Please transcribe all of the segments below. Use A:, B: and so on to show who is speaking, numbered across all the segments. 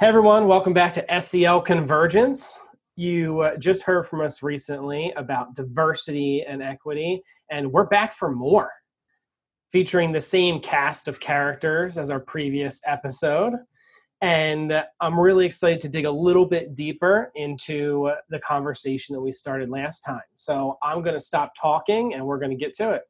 A: Hey everyone, welcome back to SEL Convergence. You uh, just heard from us recently about diversity and equity, and we're back for more, featuring the same cast of characters as our previous episode. And uh, I'm really excited to dig a little bit deeper into uh, the conversation that we started last time. So I'm going to stop talking and we're going to get to it.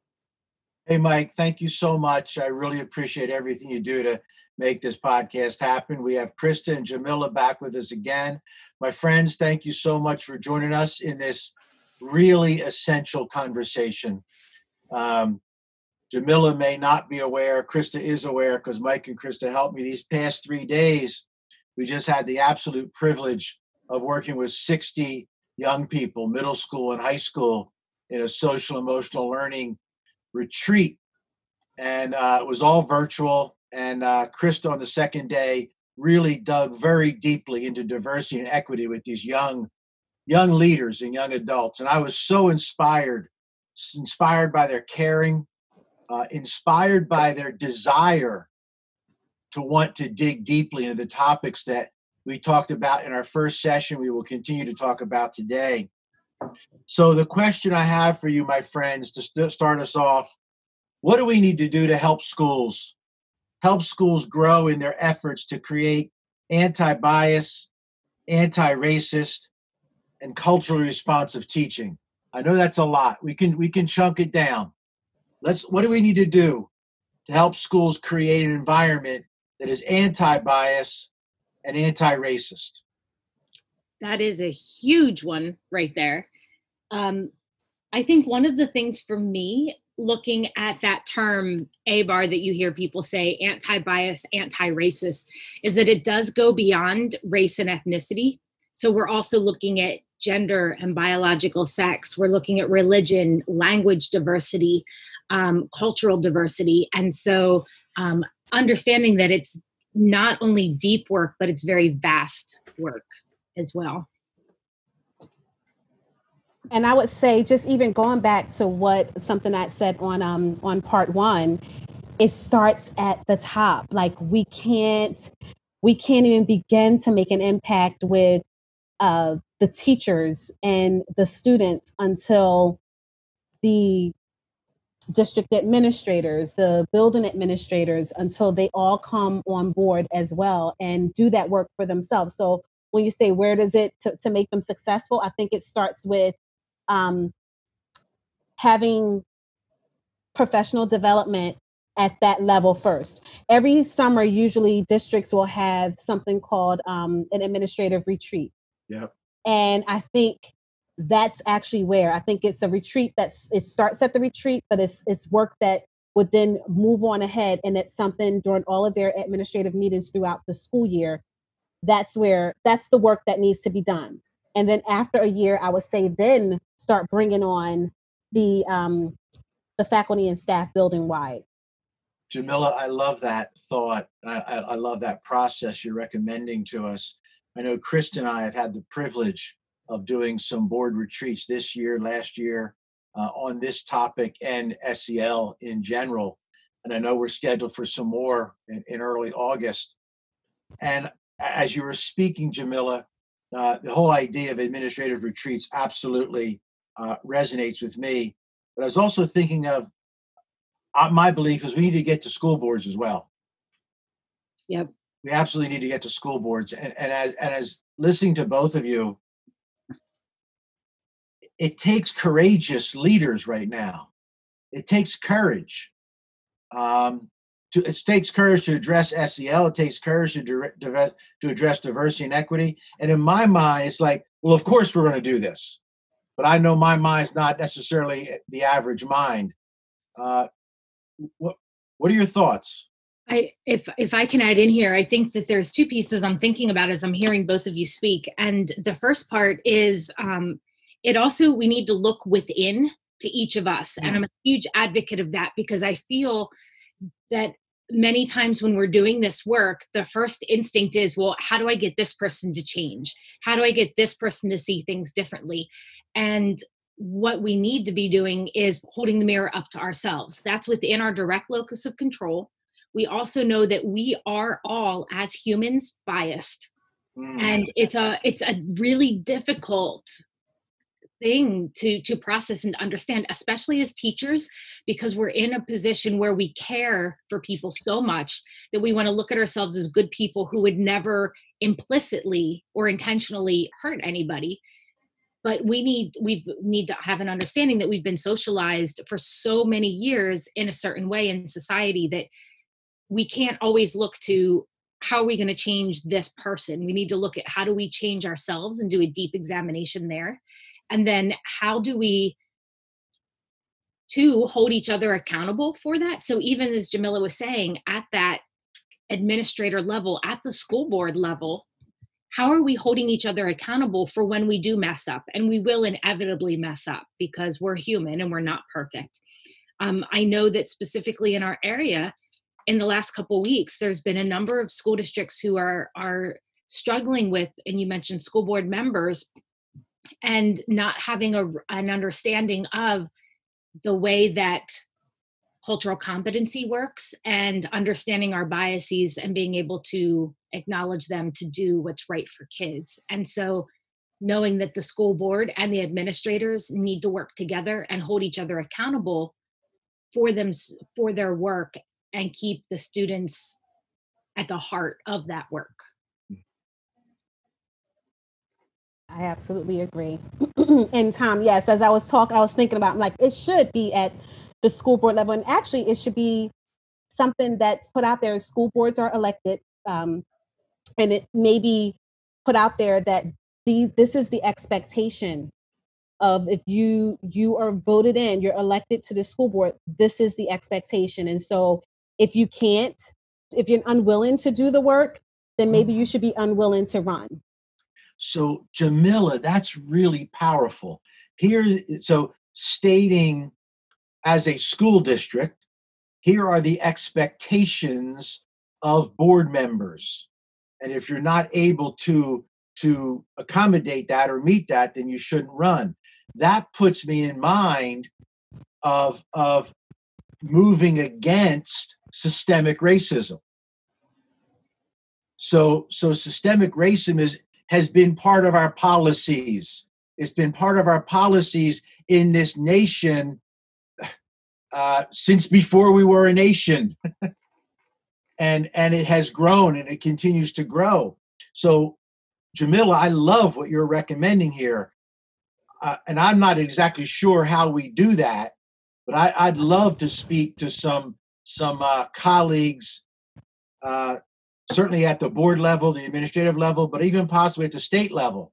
B: Hey, Mike, thank you so much. I really appreciate everything you do to make this podcast happen. We have Krista and Jamila back with us again. My friends, thank you so much for joining us in this really essential conversation. Um, Jamila may not be aware, Krista is aware because Mike and Krista helped me these past three days. We just had the absolute privilege of working with 60 young people, middle school and high school, in a social emotional learning retreat. And uh, it was all virtual and uh, Krista on the second day really dug very deeply into diversity and equity with these young young leaders and young adults. And i was so inspired inspired by their caring uh, inspired by their desire to want to dig deeply into the topics that we talked about in our first session we will continue to talk about today. So the question i have for you my friends to st- start us off what do we need to do to help schools help schools grow in their efforts to create anti bias, anti racist, and culturally responsive teaching. I know that's a lot. We can we can chunk it down. Let's what do we need to do to help schools create an environment that is anti-bias and anti-racist?
C: That is a huge one right there. Um, I think one of the things for me looking at that term ABAR that you hear people say, anti bias, anti racist, is that it does go beyond race and ethnicity. So we're also looking at gender and biological sex, we're looking at religion, language diversity, um, cultural diversity. And so um, understanding that it's not only deep work, but it's very vast work as well
D: and I would say just even going back to what something I said on um on part one, it starts at the top. Like we can't we can't even begin to make an impact with uh, the teachers and the students until the district administrators, the building administrators, until they all come on board as well and do that work for themselves. So when you say where does it to, to make them successful, I think it starts with um, having professional development at that level first. Every summer, usually districts will have something called um, an administrative retreat.
B: Yep.
D: And I think that's actually where I think it's a retreat that's it starts at the retreat, but it's it's work that would then move on ahead, and it's something during all of their administrative meetings throughout the school year. That's where that's the work that needs to be done and then after a year i would say then start bringing on the um the faculty and staff building wide.
B: Jamila i love that thought. I, I, I love that process you're recommending to us. I know krista and i have had the privilege of doing some board retreats this year last year uh, on this topic and sel in general. And i know we're scheduled for some more in, in early august. And as you were speaking jamila uh, the whole idea of administrative retreats absolutely uh, resonates with me. But I was also thinking of uh, my belief is we need to get to school boards as well.
C: Yep.
B: We absolutely need to get to school boards. And, and as and as listening to both of you, it takes courageous leaders right now. It takes courage. Um, to, it takes courage to address SEL. It takes courage to, to address diversity and equity. And in my mind, it's like, well, of course we're going to do this, but I know my mind's not necessarily the average mind. Uh, what What are your thoughts?
C: I, if if I can add in here, I think that there's two pieces I'm thinking about as I'm hearing both of you speak. And the first part is um, it also we need to look within to each of us, mm. and I'm a huge advocate of that because I feel that many times when we're doing this work, the first instinct is, well, how do I get this person to change? How do I get this person to see things differently? And what we need to be doing is holding the mirror up to ourselves. That's within our direct locus of control. We also know that we are all, as humans, biased. mm. and it's a it's a really difficult thing to to process and understand especially as teachers because we're in a position where we care for people so much that we want to look at ourselves as good people who would never implicitly or intentionally hurt anybody. But we need we need to have an understanding that we've been socialized for so many years in a certain way in society that we can't always look to how are we going to change this person? We need to look at how do we change ourselves and do a deep examination there and then how do we to hold each other accountable for that? So even as jamila was saying at that administrator level at the school board level how are we holding each other accountable for when we do mess up? And we will inevitably mess up because we're human and we're not perfect. Um, i know that specifically in our area in the last couple weeks there's been a number of school districts who are are struggling with and you mentioned school board members and not having a, an understanding of the way that cultural competency works and understanding our biases and being able to acknowledge them to do what's right for kids. And so knowing that the school board and the administrators need to work together and hold each other accountable for them for their work and keep the students at the heart of that work.
D: I absolutely agree. and Tom, yes, as I was talking, I was thinking about like it should be at the school board level, and actually it should be something that's put out there. School boards are elected, um, and it may be put out there that the this is the expectation of if you you are voted in, you're elected to the school board. This is the expectation, and so if you can't, if you're unwilling to do the work, then maybe you mm-hmm. should be unwilling to run
B: so, Jamila, that's really powerful. Here, so stating as a school district, here are the expectations of board members. And if you're not able to to accommodate that or meet that, then you shouldn't run. That puts me in mind of of moving against systemic racism. So so systemic racism is has been part of our policies. It's been part of our policies in this nation uh, since before we were a nation. and and it has grown and it continues to grow. So, Jamila, I love what you're recommending here. Uh, and I'm not exactly sure how we do that, but I, would love to speak to some some uh, colleagues uh, certainly at the board level, the administrative level, but even possibly at the state level.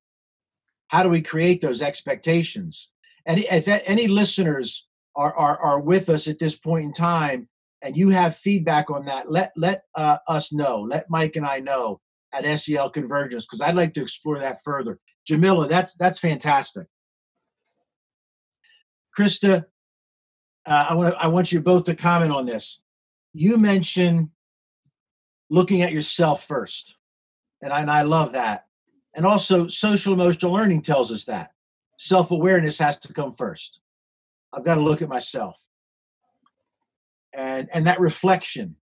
B: How do we create those expectations? And if any listeners are, are, are with us at this point in time and you have feedback on that, let, let uh, us know. Let Mike and I know at SEL Convergence because I'd like to explore that further. Jamila, that's, that's fantastic. Krista, uh, I, want I want you both to comment on this. You mentioned looking at yourself first. And I, and I love that. And also, social emotional learning tells us that self awareness has to come first. I've got to look at myself. And, and that reflection.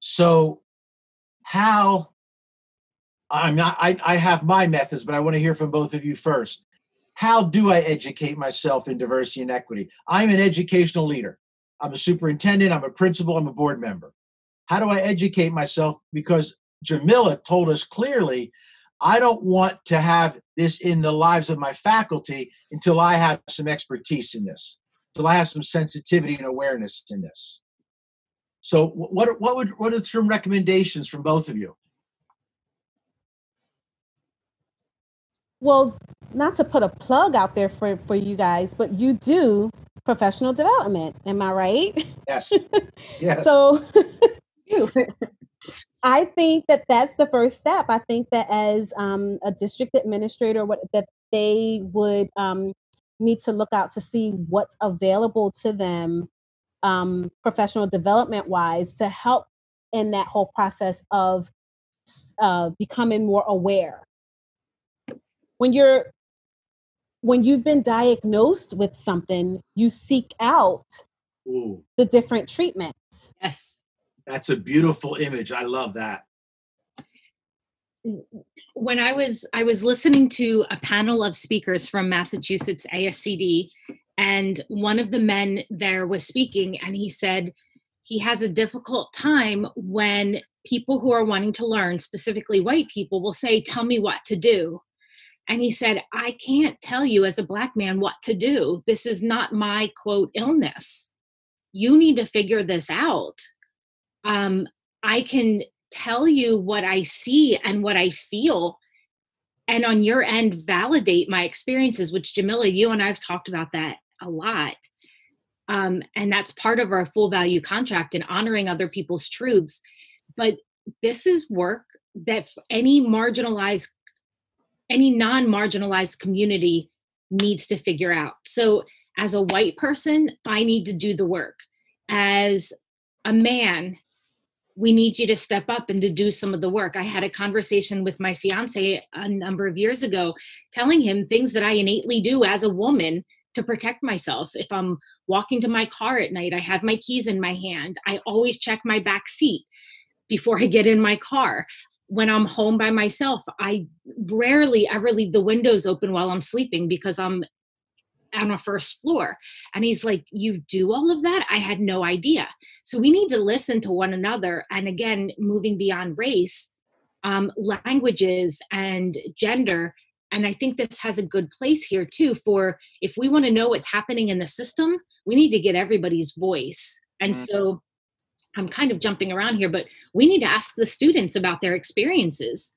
B: So, how I'm not, I, I have my methods, but I want to hear from both of you first. How do I educate myself in diversity and equity? I'm an educational leader. I'm a superintendent, I'm a principal, I'm a board member. How do I educate myself? Because Jamila told us clearly, I don't want to have this in the lives of my faculty until I have some expertise in this, until I have some sensitivity and awareness in this. So, what what would what are some recommendations from both of you?
D: Well, not to put a plug out there for for you guys, but you do professional development. Am I right?
B: Yes. Yes.
D: so I think that that's the first step. I think that as um, a district administrator, what that they would um, need to look out to see what's available to them, um, professional development wise, to help in that whole process of uh, becoming more aware. When you're when you've been diagnosed with something, you seek out Ooh. the different treatments.
C: Yes.
B: That's a beautiful image. I love that.
C: when I was I was listening to a panel of speakers from Massachusetts ASCD, and one of the men there was speaking, and he said he has a difficult time when people who are wanting to learn, specifically white people, will say, "Tell me what to do." And he said, I can't tell you as a black man what to do. This is not my quote illness. You need to figure this out. Um, I can tell you what I see and what I feel. And on your end, validate my experiences, which Jamila, you and I've talked about that a lot. Um, and that's part of our full value contract and honoring other people's truths. But this is work that any marginalized any non marginalized community needs to figure out. So, as a white person, I need to do the work. As a man, we need you to step up and to do some of the work. I had a conversation with my fiance a number of years ago, telling him things that I innately do as a woman to protect myself. If I'm walking to my car at night, I have my keys in my hand. I always check my back seat before I get in my car when I'm home by myself, I rarely ever leave the windows open while I'm sleeping because I'm on a first floor. And he's like, You do all of that? I had no idea. So we need to listen to one another. And again, moving beyond race, um, languages and gender. And I think this has a good place here too for if we want to know what's happening in the system, we need to get everybody's voice. And mm-hmm. so I'm kind of jumping around here, but we need to ask the students about their experiences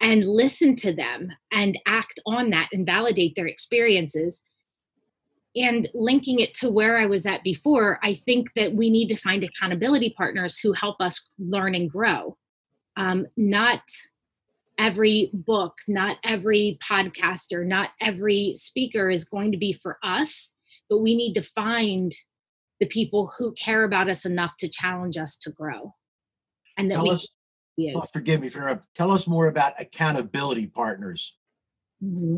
C: and listen to them and act on that and validate their experiences. And linking it to where I was at before, I think that we need to find accountability partners who help us learn and grow. Um, not every book, not every podcaster, not every speaker is going to be for us, but we need to find the people who care about us enough to challenge us to grow. And that
B: Tell we us, oh, forgive me for tell us more about accountability partners.
C: Mm-hmm.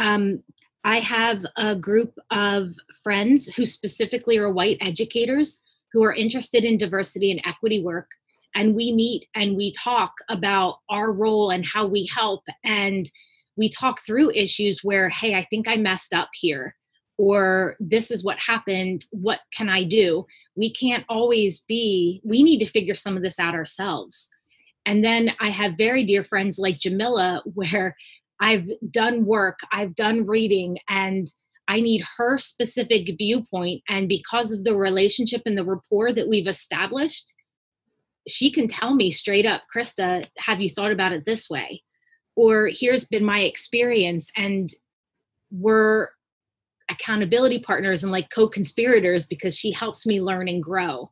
C: Um, I have a group of friends who specifically are white educators who are interested in diversity and equity work. And we meet and we talk about our role and how we help. And we talk through issues where, hey, I think I messed up here or this is what happened what can i do we can't always be we need to figure some of this out ourselves and then i have very dear friends like jamila where i've done work i've done reading and i need her specific viewpoint and because of the relationship and the rapport that we've established she can tell me straight up krista have you thought about it this way or here's been my experience and we're accountability partners and like co-conspirators because she helps me learn and grow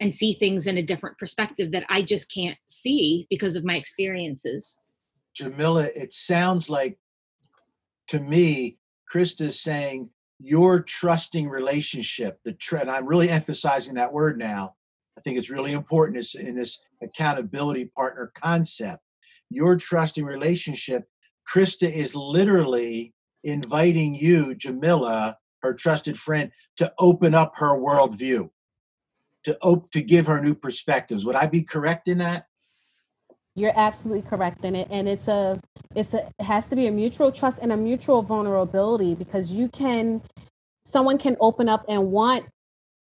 C: and see things in a different perspective that I just can't see because of my experiences.
B: Jamila, it sounds like to me, Krista's saying your trusting relationship, the trend, I'm really emphasizing that word now. I think it's really important in this accountability partner concept. Your trusting relationship, Krista is literally inviting you, Jamila, her trusted friend, to open up her worldview, to op- to give her new perspectives. Would I be correct in that?
D: You're absolutely correct in it, and it's a it's a it has to be a mutual trust and a mutual vulnerability because you can someone can open up and want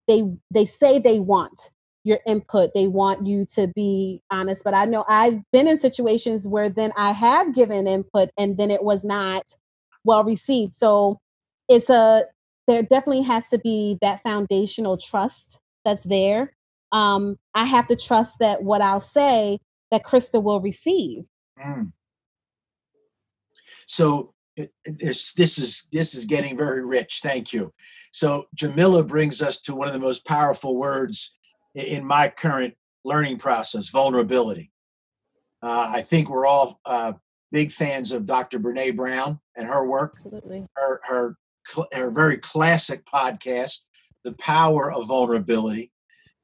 D: they they say they want your input they want you to be honest but i know i've been in situations where then i have given input and then it was not well received. So it's a there definitely has to be that foundational trust that's there. Um, I have to trust that what I'll say that Krista will receive. Mm.
B: So this this is this is getting very rich. Thank you. So Jamila brings us to one of the most powerful words in my current learning process: vulnerability. Uh, I think we're all uh, big fans of Dr. Brene Brown and her work.
D: Absolutely.
B: Her, her, her very classic podcast, The Power of Vulnerability.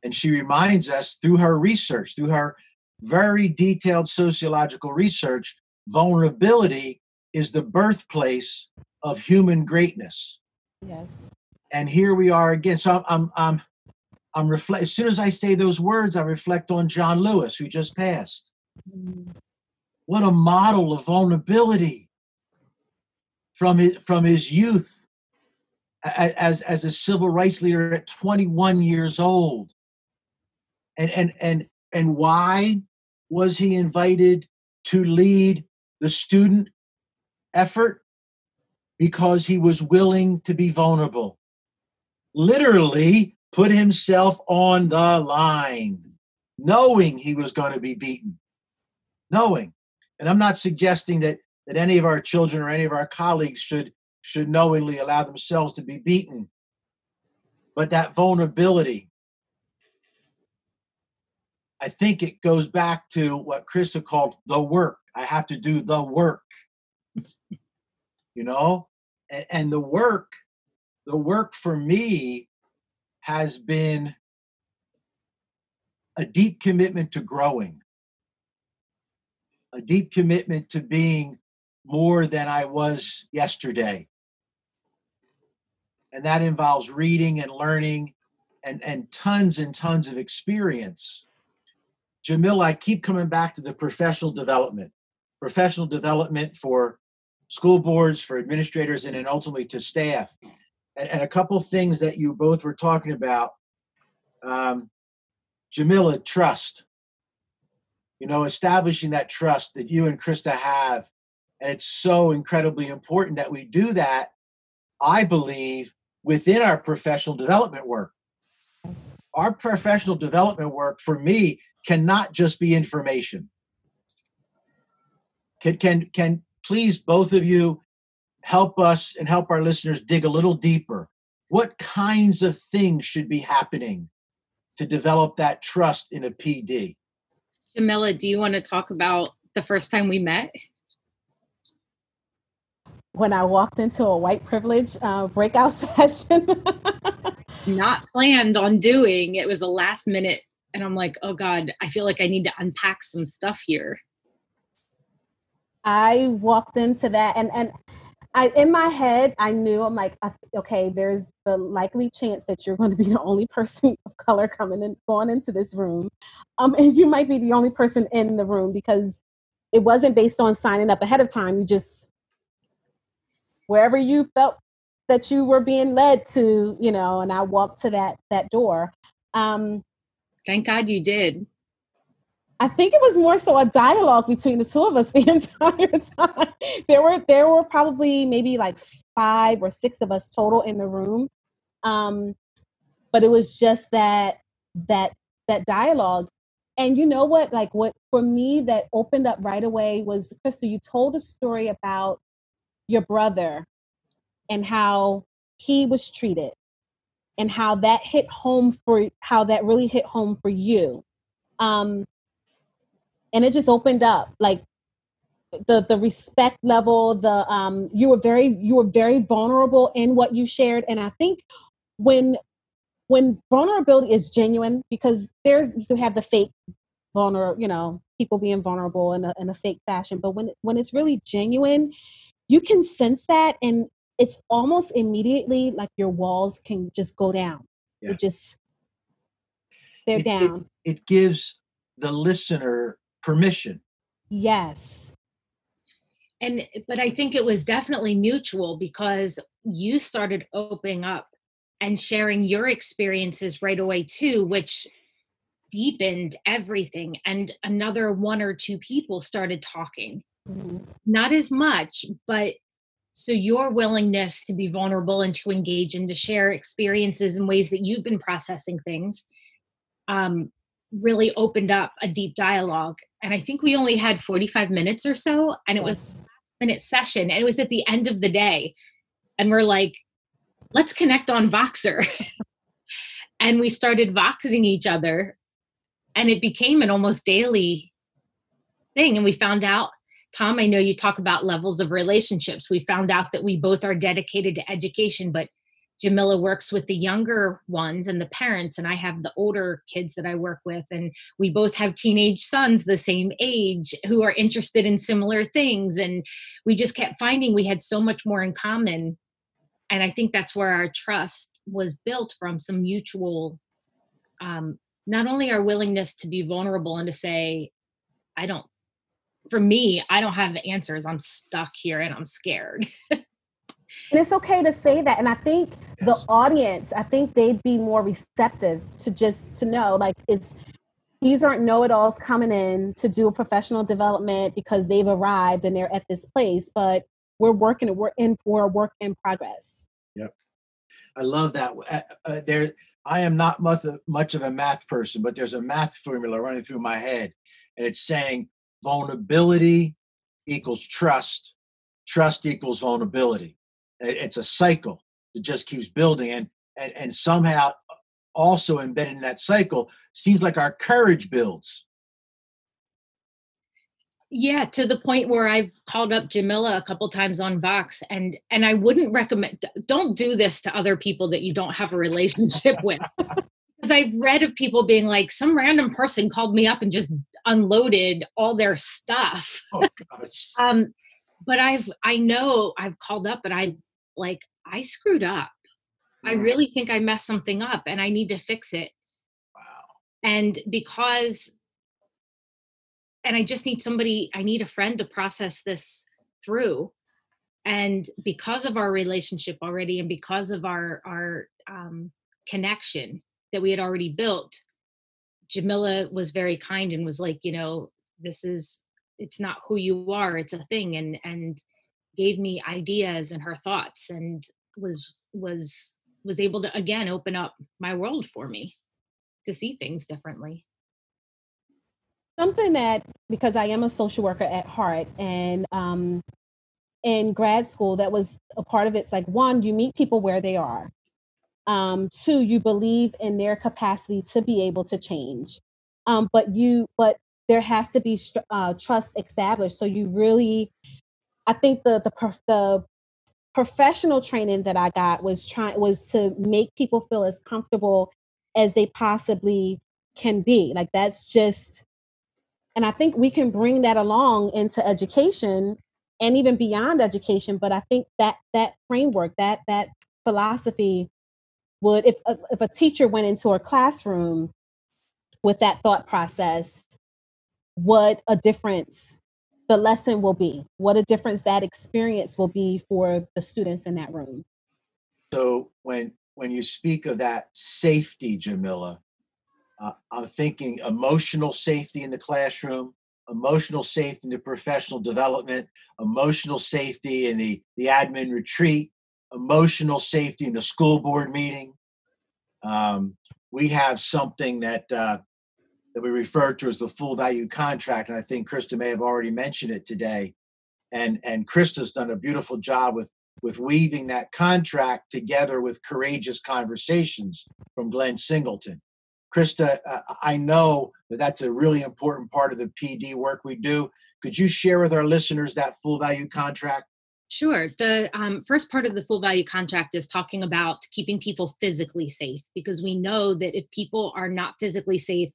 B: And she reminds us through her research, through her very detailed sociological research, vulnerability is the birthplace of human greatness.
D: Yes.
B: And here we are again. So I'm, I'm, I'm, I'm reflect. As soon as I say those words, I reflect on John Lewis, who just passed. Mm-hmm What a model of vulnerability from his, from his youth as, as a civil rights leader at 21 years old. And, and, and, and why was he invited to lead the student effort? Because he was willing to be vulnerable. Literally put himself on the line, knowing he was going to be beaten. Knowing. And I'm not suggesting that, that any of our children or any of our colleagues should, should knowingly allow themselves to be beaten. But that vulnerability, I think it goes back to what Krista called the work. I have to do the work. you know? And, and the work, the work for me has been a deep commitment to growing, a deep commitment to being more than I was yesterday. And that involves reading and learning and, and tons and tons of experience. Jamil, I keep coming back to the professional development, professional development for school boards, for administrators, and then ultimately to staff. And, and a couple things that you both were talking about. Um, Jamila, trust. You know, establishing that trust that you and Krista have. And it's so incredibly important that we do that, I believe, within our professional development work. Our professional development work, for me, cannot just be information. Can, can, can please, both of you, help us and help our listeners dig a little deeper? What kinds of things should be happening to develop that trust in a PD?
C: Jamila, do you want to talk about the first time we met?
D: When I walked into a white privilege uh, breakout session.
C: Not planned on doing. It was a last minute and I'm like, oh God, I feel like I need to unpack some stuff here.
D: I walked into that and and I in my head I knew I'm like okay there's the likely chance that you're going to be the only person of color coming and going into this room um and you might be the only person in the room because it wasn't based on signing up ahead of time you just wherever you felt that you were being led to you know and I walked to that that door um
C: Thank God you did.
D: I think it was more so a dialogue between the two of us the entire time. There were there were probably maybe like five or six of us total in the room. Um, but it was just that that that dialogue. And you know what? Like what for me that opened up right away was Krista, you told a story about your brother and how he was treated and how that hit home for how that really hit home for you. Um and it just opened up like the the respect level the um you were very you were very vulnerable in what you shared. And i think when when vulnerability is genuine because there's you have the fake vulnerable you know people being vulnerable in a, in a fake fashion but when when it's really genuine you can sense that and it's almost immediately like your walls can just go down. Yeah. They're just they're
B: it,
D: down.
B: It, it gives the listener permission.
D: Yes.
C: And but I think it was definitely mutual because you started opening up and sharing your experiences right away too, which deepened everything. And another one or two people started talking. Mm-hmm. Not as much, but so your willingness to be vulnerable and to engage and to share experiences in ways that you've been processing things um, really opened up a deep dialogue. And I think we only had 45 minutes or so, and it was a minute session, and it was at the end of the day. And we're like, let's connect on Voxer. and we started voxing each other, and it became an almost daily thing. And we found out Tom, I know you talk about levels of relationships. We found out that we both are dedicated to education, but Jamila works with the younger ones and the parents, and I have the older kids that I work with. And we both have teenage sons the same age who are interested in similar things. And we just kept finding we had so much more in common. And I think that's where our trust was built from some mutual, um, not only our willingness to be vulnerable and to say, I don't for me, I don't have the answers. I'm stuck here and I'm scared.
D: and it's okay to say that. And I think yes. the audience, I think they'd be more receptive to just to know like it's these aren't know-it-alls coming in to do a professional development because they've arrived and they're at this place, but we're working we're in for a work in progress.
B: Yep. I love that. Uh, uh, there I am not much much of a math person, but there's a math formula running through my head, and it's saying vulnerability equals trust, trust equals vulnerability. It's a cycle that just keeps building, and and and somehow also embedded in that cycle seems like our courage builds.
C: Yeah, to the point where I've called up Jamila a couple times on Vox, and and I wouldn't recommend. Don't do this to other people that you don't have a relationship with. Because I've read of people being like, some random person called me up and just unloaded all their stuff. Oh gosh. um, but I've I know I've called up, but I like I screwed up. I really think I messed something up, and I need to fix it. Wow. And because and I just need somebody, I need a friend to process this through. And because of our relationship already, and because of our our um, connection that we had already built, Jamila was very kind and was like, you know, this is it's not who you are, it's a thing, and and gave me ideas and her thoughts, and was was was able to again open up my world for me to see things differently
D: something that because I am a social worker at heart and um, in grad school, that was a part of it's like one, you meet people where they are. Um, two, you believe in their capacity to be able to change. Um, but you, but there has to be uh, trust established. So you really, I think the the the professional training that I got was trying was to make people feel as comfortable as they possibly can be. Like that's just and I think we can bring that along into education and even beyond education. But I think that that framework, that that philosophy would if uh, if a teacher went into a classroom with that thought process, what a difference the lesson will be, what a difference that experience will be for the students in that room.
B: So when when you speak of that safety, Jamila, uh, I'm thinking emotional safety in the classroom, emotional safety in the professional development, emotional safety in the, the admin retreat, emotional safety in the school board meeting. Um, we have something that uh, that we refer to as the full value contract, and I think Krista may have already mentioned it today. And and Krista's done a beautiful job with with weaving that contract together with courageous conversations from Glenn Singleton. Krista, uh, I know that that's a really important part of the PD work we do. Could you share with our listeners that full value contract?
C: Sure. The um, first part of the full value contract is talking about keeping people physically safe because we know that if people are not physically safe,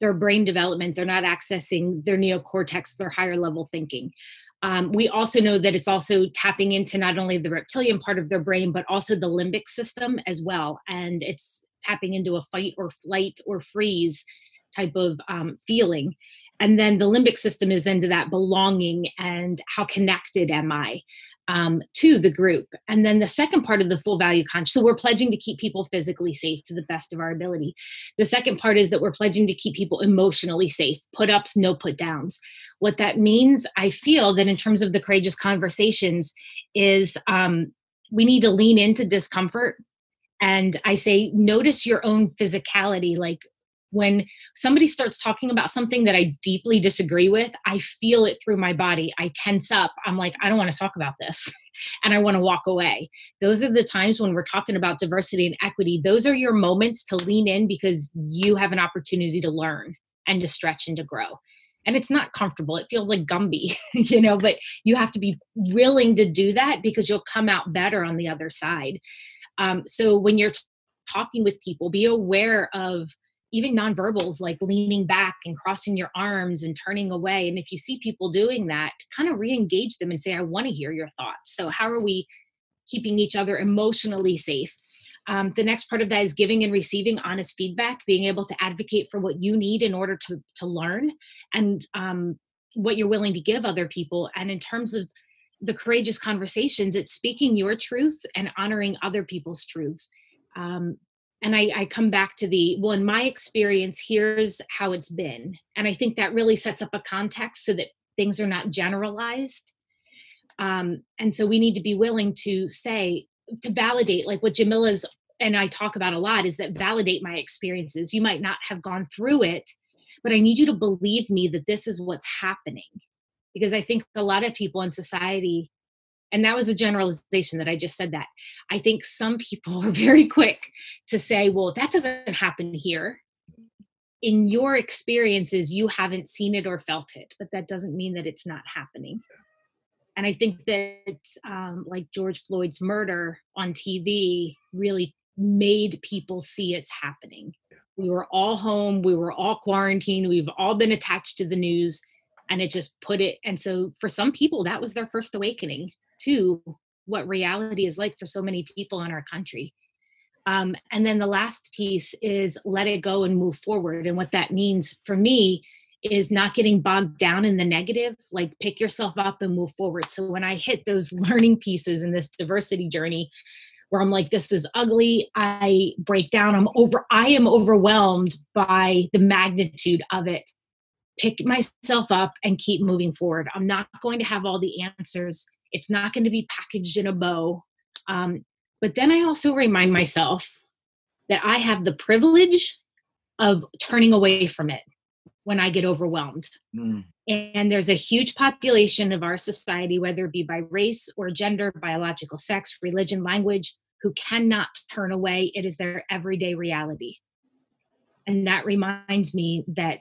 C: their brain development, they're not accessing their neocortex, their higher level thinking. Um, we also know that it's also tapping into not only the reptilian part of their brain, but also the limbic system as well. And it's tapping into a fight or flight or freeze type of um, feeling. And then the limbic system is into that belonging and how connected am I um, to the group. And then the second part of the full value conscious, so we're pledging to keep people physically safe to the best of our ability. The second part is that we're pledging to keep people emotionally safe, put ups, no put downs. What that means, I feel that in terms of the courageous conversations, is um, we need to lean into discomfort and i say notice your own physicality like when somebody starts talking about something that i deeply disagree with i feel it through my body. I tense up. I'm like i don't want to talk about this and i want to walk away. Those are the times when we're talking about diversity and equity. Those are your moments to lean in because you have an opportunity to learn and to stretch and to grow. And it's not comfortable. It feels like gumby you know but you have to be willing to do that because you'll come out better on the other side. Um, so when you're t- talking with people, be aware of even nonverbals like leaning back and crossing your arms and turning away. And if you see people doing that, kind of re engage them and say, I want to hear your thoughts. So, how are we keeping each other emotionally safe? Um, the next part of that is giving and receiving honest feedback, being able to advocate for what you need in order to, to learn and um, what you're willing to give other people and in terms of the courageous conversations it's speaking your truth and honoring other people's truths um, and I, I come back to the well in my experience here's how it's been. And i think that really sets up a context so that things are not generalized. Um, and so we need to be willing to say to validate like what jamila's and i talk about a lot is that validate my experiences. You might not have gone through it but i need you to believe me that this is what's happening. Because i think a lot of people in society and that was a generalization that i just said that. I think some people are very quick to say well that doesn't happen here. In your experiences you haven't seen it or felt it but that doesn't mean that it's not happening. And i think that um, like george floyd's murder on tv really made people see it's happening. We were all home we were all quarantined we've all been attached to the news and it just put it and so for some people that was their first awakening to what reality is like for so many people in our country. Um, and then the last piece is let it go and move forward. And what that means for me is not getting bogged down in the negative like pick yourself up and move forward. So when i hit those learning pieces in this diversity journey where i'm like this is ugly i break down i'm over i am overwhelmed by the magnitude of it. Pick myself up and keep moving forward. I'm not going to have all the answers it's not going to be packaged in a bow um, but then i also remind myself that i have the privilege of turning away from it when I get overwhelmed. Mm. And there's a huge population of our society, whether it be by race or gender, biological sex, religion, language, who cannot turn away. It is their everyday reality. And that reminds me that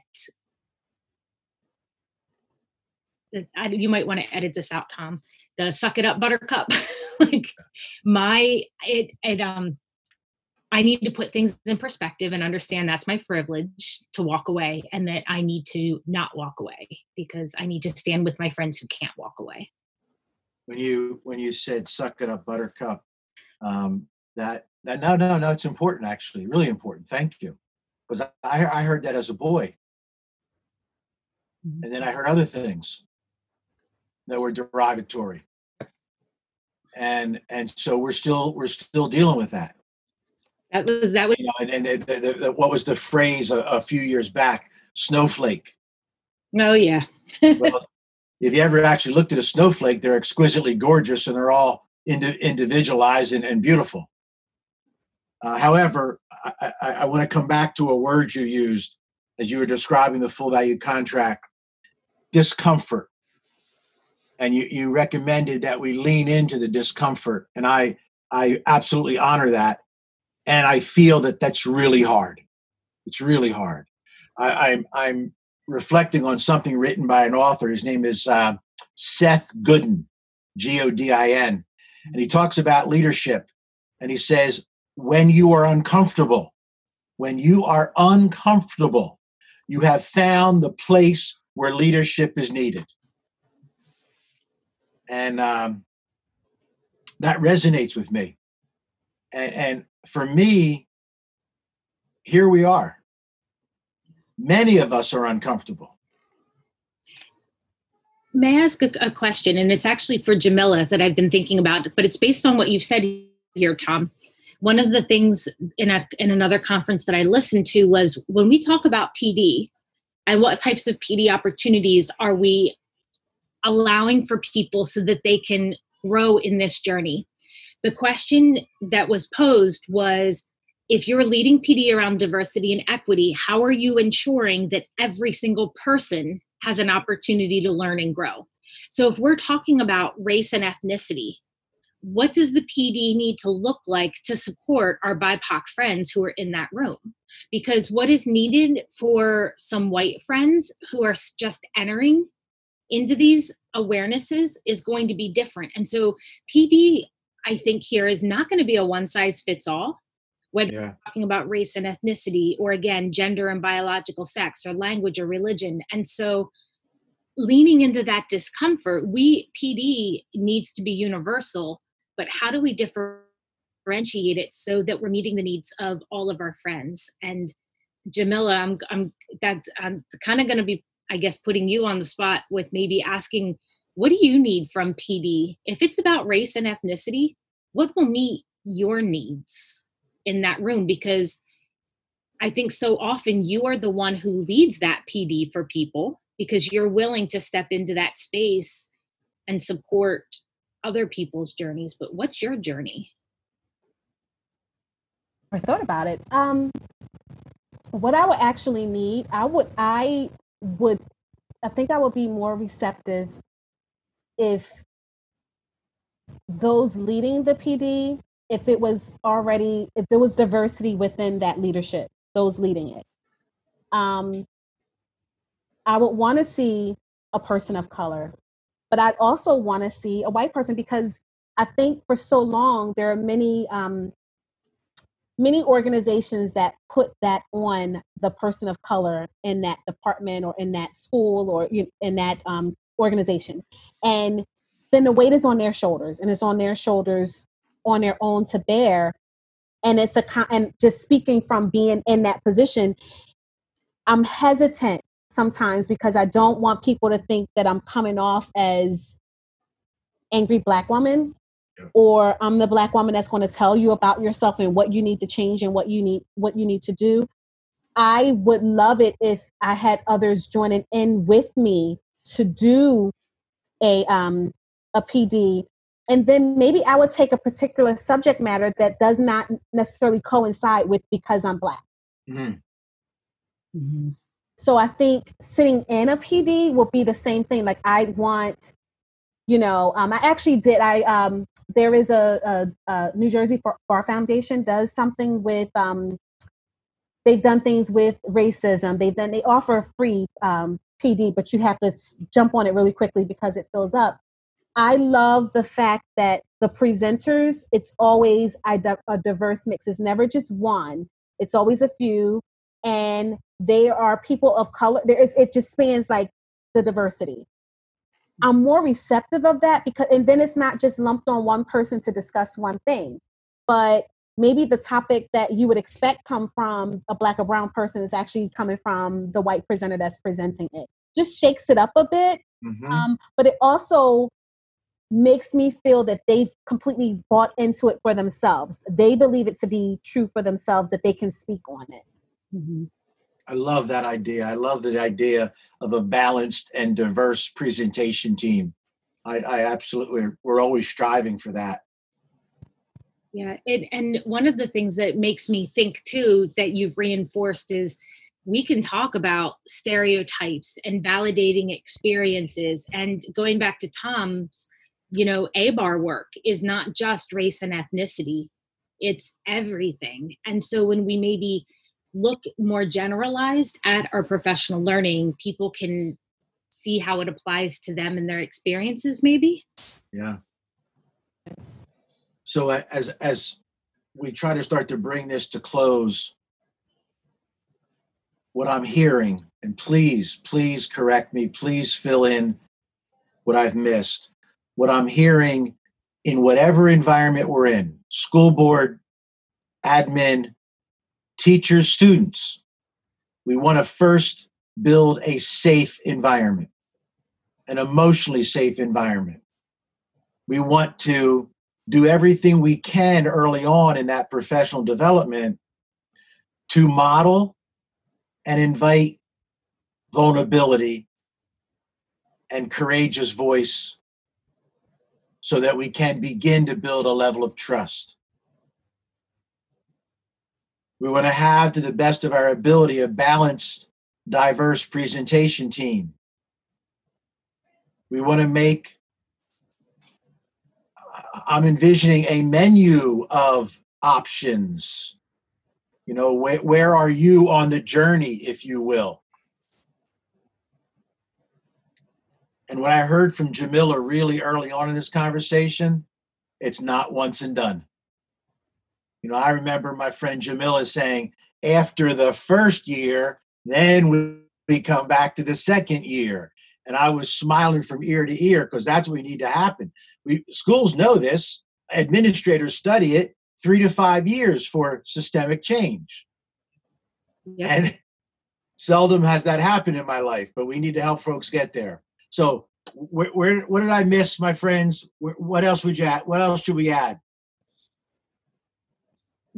C: you might want to edit this out, Tom. The suck it up buttercup. like my it it um I need to put things in perspective and understand that's my privilege to walk away and that I need to not walk away because I need to stand with my friends who can't walk away.
B: When you when you said suck it up buttercup, um, that that no no no it's important actually really important. Thank you. Because I I heard that as a boy. Mm-hmm. And then I heard other things that were derogatory. And and so we're still we're still dealing with that
C: that was that was.
B: You know, and, and the, the, the, what was the phrase a, a, few years back? Snowflake.
C: Oh yeah.
B: well, if you ever actually looked at a snowflake, they're exquisitely gorgeous and they're all indi- individualized and, and beautiful. Uh, however, I, I, I want to come back to a word you used as you were describing the full value contract discomfort. And you, you recommended that we lean into the discomfort. And I, I absolutely honor that and I feel that that's really hard. It's really hard. I, am I'm, I'm reflecting on something written by an author. His name is uh, Seth Godin, G O D I N, and he talks about leadership. And he says, when you are uncomfortable, when you are uncomfortable, you have found the place where leadership is needed. And um, that resonates with me. And, and for me, here we are. Many of us are uncomfortable.
C: May I ask a, a, question? And it's actually for Jamila that I've been thinking about, but it's based on what you've said here, Tom. One of the things in, a, in another conference that I listened to was when we talk about PD and what types of PD opportunities are we allowing for people so that they can grow in this journey the question that was posed was if you're leading PD around diversity and equity, how are you ensuring that every single person has an opportunity to learn and grow? So, if we're talking about race and ethnicity, what does the PD need to look like to support our BIPOC friends who are in that room? Because what is needed for some white friends who are just entering into these awarenesses is going to be different. And so, PD I think here is not going to be a one size fits all, whether yeah. talking about race and ethnicity, or again, gender and biological sex, or language or religion. And so, leaning into that discomfort, we PD needs to be universal, but how do we differentiate it so that we're meeting the needs of all of our friends? And Jamila, I'm, I'm that I'm kind of going to be I guess putting you on the spot with maybe asking, what do you need from PD? If it's about race and ethnicity, what will meet your needs in that room? Because I think so often you are the one who leads that PD for people because you're willing to step into that space and support other people's journeys. But what's your journey?
D: I thought about it. Um, what I would actually need, I would, I would, I think I would be more receptive if those leading the PD, if it was already, if there was diversity within that leadership, those leading it. Um, I would want to see a person of color, but I'd also want to see a white person because I think for so long there are many um, many organizations that put that on the person of color in that department or in that school or in that um, organization. And then the weight is on their shoulders and it's on their shoulders on their own to bear. And it's a and just speaking from being in that position i'm hesitant sometimes because i don't want people to think that i'm coming off as angry black woman or I'm the black woman that's going to tell you about yourself and what you need to change and what you need what you need to do. I would love it if I had others joining in with me to do a um a PD and then maybe I would take a particular subject matter that does not necessarily coincide with because I'm black. Mm-hmm. Mm-hmm. So I think sitting in a PD will be the same thing. Like I want you know um, i actually did i um, there is a, a, a, new jersey bar foundation does something with um, they've done things with racism. They've done they offer free um, pd but you have to jump on it really quickly because it fills up. I love the fact that the presenters it's always a, a diverse mix. It's never just one. It's always a few. And they are people of color. There is it just spans like the diversity I'm more receptive of that because, and then it's not just lumped on one person to discuss one thing, but maybe the topic that you would expect come from a black or brown person is actually coming from the white presenter that's presenting it. Just shakes it up a bit, mm-hmm. um, but it also makes me feel that they've completely bought into it for themselves. They believe it to be true for themselves that they can speak on it. Mm-hmm.
B: I love that idea. I love the idea of a balanced and diverse presentation team. I, I absolutely, we're always striving for that.
C: Yeah, it, and one of the things that makes me think too that you've reinforced is we can talk about stereotypes and validating experiences and going back to Tom's, you know, ABAR work is not just race and ethnicity, it's everything. And so when we maybe look more generalized at our professional learning, people can see how it applies to them and their experiences maybe.
B: Yeah. So as as we try to start to bring this to close, what I'm hearing, and please, please correct me, please fill in what I've missed. What I'm hearing in whatever environment we're in, school board, admin, teachers, students. We want to first build a safe environment, an emotionally safe environment. We want to do everything we can early on in that professional development to model and invite vulnerability and courageous voice so that we can begin to build a level of trust. We want to have, to the best of our ability, a balanced, diverse presentation team. We want to make, I'm envisioning a menu of options. You know, where, where are you on the journey, if you will? And what I heard from Jamila really early on in this conversation, it's not once and done. You know, I remember my friend Jamila saying, after the first year, then we, come back to the second year. And I was smiling from ear to ear because that's what we need to happen. We schools know this, administrators study it three to five years for systemic change. Yep. And seldom has that happened in my life, but we need to help folks get there. So, where, where what did I miss, my friends? Where, what else would you add? What else should we add?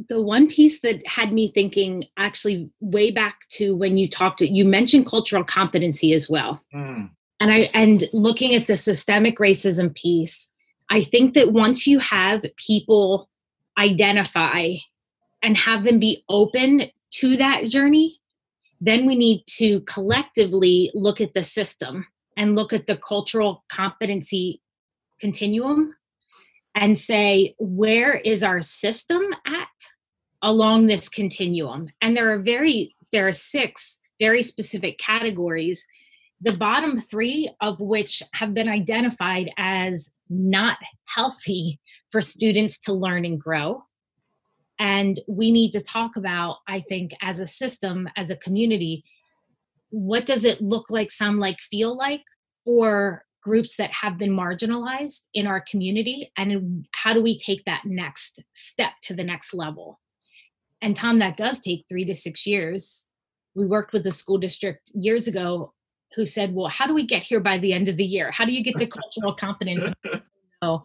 C: The one piece that had me thinking actually way back to when you talked you mentioned cultural competency as well.
B: Mm,
C: and i and looking at the systemic racism piece i think that once you have people identify and have them be open to that journey then we need to collectively look at the system and look at the cultural competency continuum and say where is our system at along this continuum. And there are very there are six very specific categories the bottom three of which have been identified as not healthy for students to learn and grow. And we need to talk about i think as a system as a community what does it look like sound like feel like for groups that have been marginalized in our community? And how do we take that next step to the next level and tom that does take three to six years. We worked with the school district years ago who said well how do we get here by the end of the year? How do you get to cultural competence no.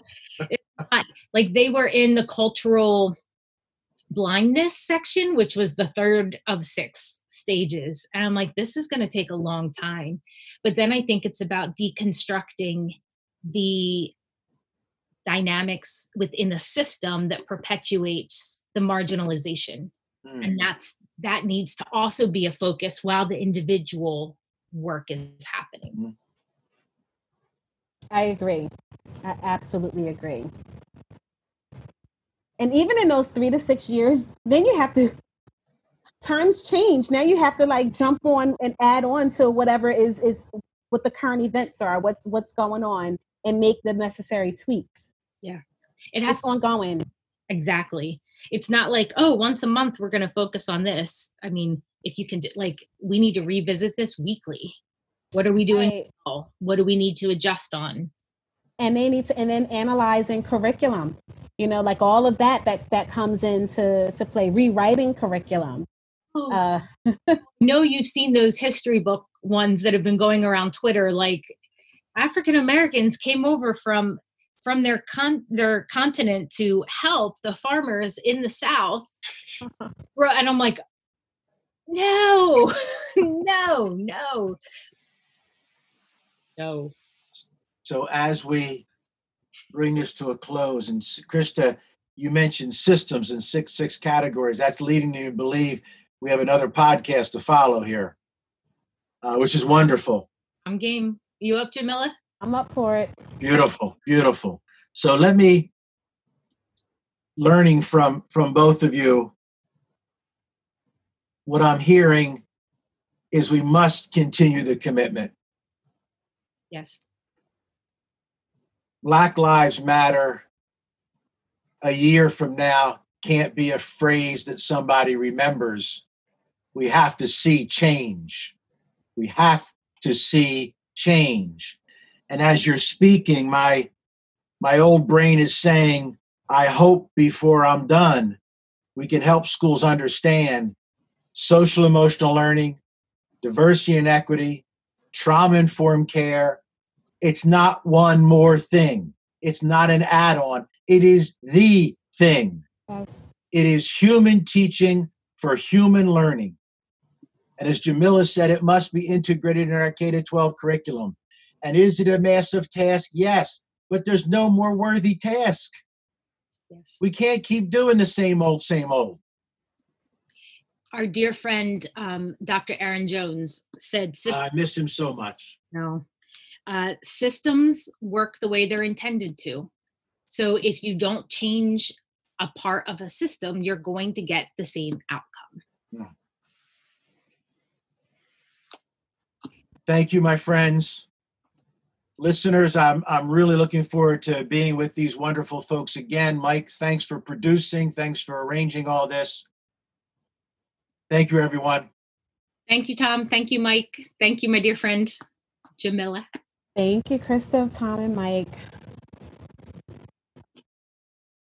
C: Like they were in the cultural blindness section which was the third of six stages. And i'm like this is going to take a long time. But then i think it's about deconstructing the dynamics within the system that perpetuates the marginalization
B: mm.
C: and that's that needs to also be a focus while the individual work is happening
D: I agree. I absolutely agree. And even in those three to six years, then you have to times change. Now you have to like jump on and add on to whatever is is what the current events are, what's what's going on, and make the necessary tweaks.
C: It has
D: It's ongoing.
C: exactly. It's not like oh once a month we're going to focus on this. I mean if you can do, like we need to revisit this weekly. What are we doing
D: Right.
C: now? what do we need to adjust on?
D: And they need to and then analyzing curriculum you know like all of that that that comes into to play rewriting curriculum.
C: Oh,
D: uh
C: I know you've seen those history book ones that have been going around twitter like african americans came over from from their con their continent to help the farmers in the south. And i'm like no no no. No.
B: So as we bring this to a close, and Krista, you mentioned systems in six six categories. That's leading me to believe we have another podcast to follow here, uh, which is wonderful.
C: i'm game. You up jamila
D: i'm up for it
B: Beautiful, beautiful. So let me learning from from both of you. What I'm hearing is we must continue the commitment.
C: yes
B: Black Lives Matter a year from now can't be a phrase that somebody remembers. We have to see change. We have to see change. And as you're speaking, my my old brain is saying, I hope before I'm done, we can help schools understand social emotional learning, diversity and equity, trauma informed care, it's not one more thing. It's not an add on. It is the thing.
D: yes
B: It is human teaching for human learning. And as Jamila said, it must be integrated in our K 12 curriculum. And is it a massive task? Yes, but there's no more worthy task.
C: yes
B: We can't keep doing the same old, same old.
C: our dear friend um, dr aaron jones said "Sys-
B: I miss him so much.
C: no uh, systems work the way they're intended to so if you don't change a part of a system you're going to get the same outcome Yeah.
B: Thank you, my friends. Listeners, I'm, I'm really looking forward to being with these wonderful folks again. Mike, thanks for producing. Thanks for arranging all this. Thank you, everyone.
C: thank you tom thank you mike thank you my dear friend jamila
D: thank you krista tom and mike